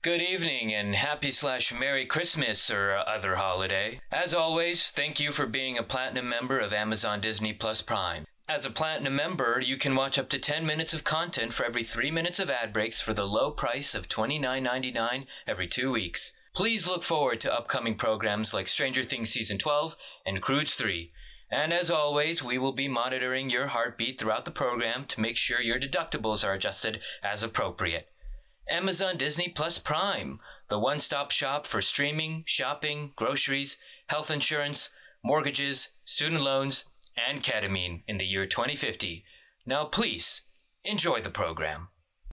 Good evening and happy slash Merry Christmas or other holiday. As always, thank you for being a platinum member of Amazon Disney Plus Prime. As a platinum member, you can watch up to 10 minutes of content for every 3 minutes of ad breaks for the low price of $29.99 every 2 weeks. Please look forward to upcoming programs like Stranger Things Season 12 and Croods 3. And as always, we will be monitoring your heartbeat throughout the program to make sure your deductibles are adjusted as appropriate. Amazon Disney Plus Prime, the one stop shop for streaming, shopping, groceries, health insurance, mortgages, student loans, and ketamine in the year 2050. Now, please enjoy the program.